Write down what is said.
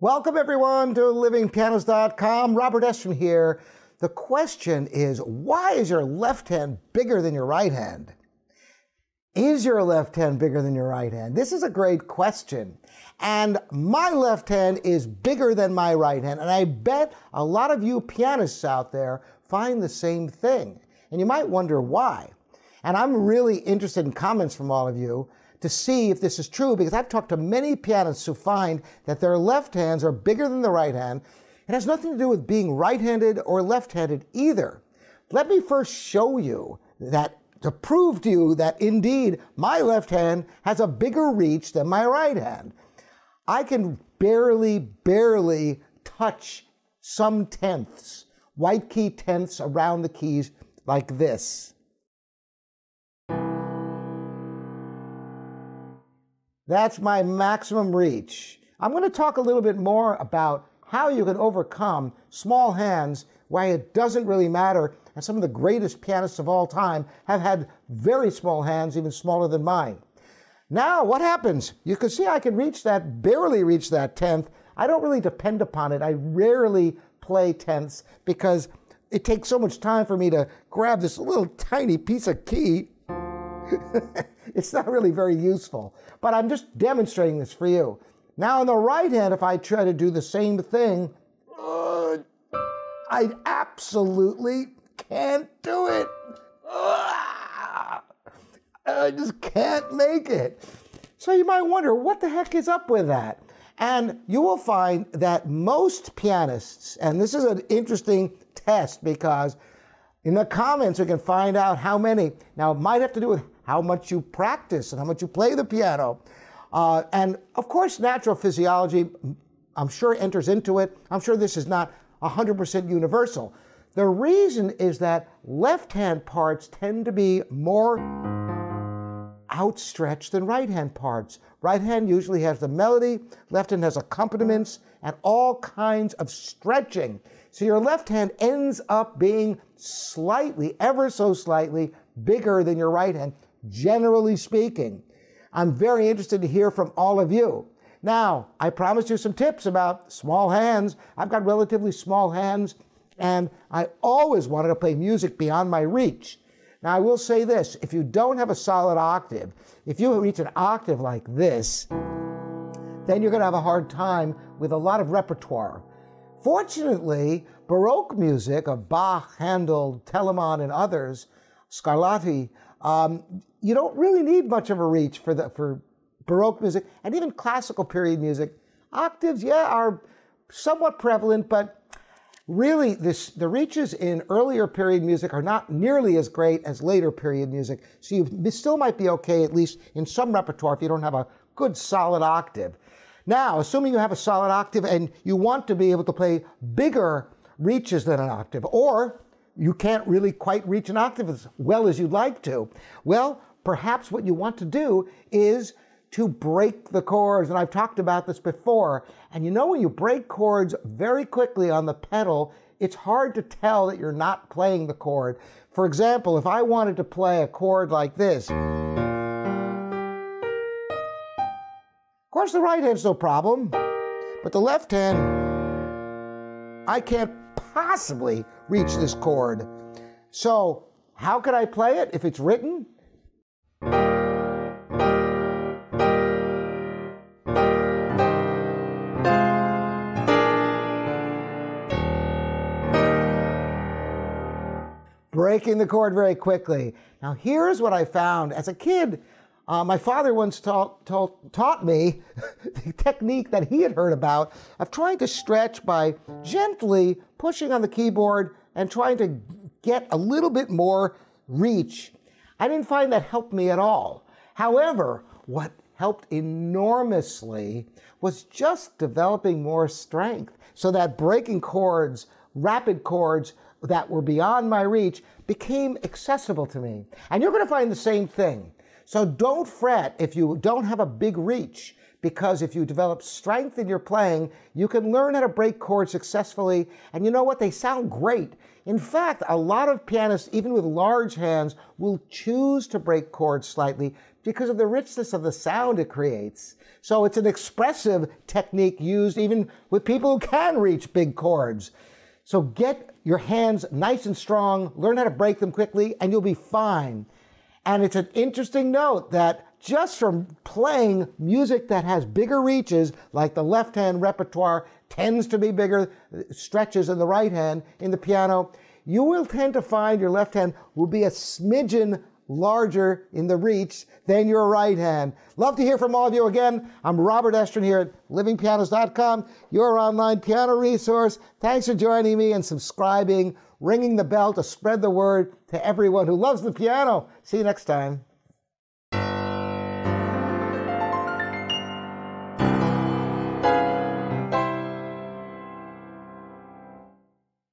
Welcome, everyone, to livingpianos.com. Robert Estrin here. The question is why is your left hand bigger than your right hand? Is your left hand bigger than your right hand? This is a great question. And my left hand is bigger than my right hand. And I bet a lot of you pianists out there find the same thing. And you might wonder why. And I'm really interested in comments from all of you to see if this is true because I've talked to many pianists who find that their left hands are bigger than the right hand. It has nothing to do with being right handed or left handed either. Let me first show you that to prove to you that indeed my left hand has a bigger reach than my right hand. I can barely, barely touch some tenths, white key tenths around the keys like this. That's my maximum reach. I'm going to talk a little bit more about how you can overcome small hands, why it doesn't really matter, and some of the greatest pianists of all time have had very small hands, even smaller than mine. Now, what happens? You can see I can reach that, barely reach that tenth. I don't really depend upon it. I rarely play tenths because it takes so much time for me to grab this little tiny piece of key it's not really very useful, but I'm just demonstrating this for you. Now on the right hand, if I try to do the same thing, uh, I absolutely can't do it. Uh, I just can't make it. So you might wonder, what the heck is up with that? And you will find that most pianists, and this is an interesting test because in the comments we can find out how many. Now, it might have to do with how much you practice and how much you play the piano. Uh, and of course, natural physiology, I'm sure, enters into it. I'm sure this is not 100% universal. The reason is that left hand parts tend to be more outstretched than right hand parts. Right hand usually has the melody, left hand has accompaniments and all kinds of stretching. So your left hand ends up being slightly, ever so slightly, bigger than your right hand generally speaking. I'm very interested to hear from all of you. Now, I promised you some tips about small hands. I've got relatively small hands, and I always wanted to play music beyond my reach. Now, I will say this if you don't have a solid octave, if you reach an octave like this, then you're going to have a hard time with a lot of repertoire. Fortunately, Baroque music of Bach, Handel, Telemann, and others, Scarlatti, um, you don't really need much of a reach for the for Baroque music and even classical period music. Octaves, yeah, are somewhat prevalent, but really this the reaches in earlier period music are not nearly as great as later period music. So you still might be okay, at least in some repertoire, if you don't have a good solid octave. Now, assuming you have a solid octave and you want to be able to play bigger reaches than an octave, or you can't really quite reach an octave as well as you'd like to. Well, perhaps what you want to do is to break the chords. And I've talked about this before. And you know, when you break chords very quickly on the pedal, it's hard to tell that you're not playing the chord. For example, if I wanted to play a chord like this, of course, the right hand's no problem, but the left hand, I can't possibly reach this chord. So, how could I play it if it's written? Breaking the chord very quickly. Now, here's what I found. As a kid, uh, my father once taught, taught, taught me the technique that he had heard about of trying to stretch by gently pushing on the keyboard and trying to get a little bit more reach. I didn't find that helped me at all. However, what helped enormously was just developing more strength so that breaking chords, rapid chords that were beyond my reach became accessible to me. And you're going to find the same thing. So don't fret if you don't have a big reach, because if you develop strength in your playing, you can learn how to break chords successfully. And you know what? They sound great. In fact, a lot of pianists, even with large hands, will choose to break chords slightly because of the richness of the sound it creates. So it's an expressive technique used even with people who can reach big chords. So get your hands nice and strong, learn how to break them quickly, and you'll be fine. And it's an interesting note that just from playing music that has bigger reaches, like the left hand repertoire tends to be bigger stretches in the right hand in the piano, you will tend to find your left hand will be a smidgen larger in the reach than your right hand. Love to hear from all of you again. I'm Robert Estrin here at livingpianos.com, your online piano resource. Thanks for joining me and subscribing, ringing the bell to spread the word to everyone who loves the piano. See you next time.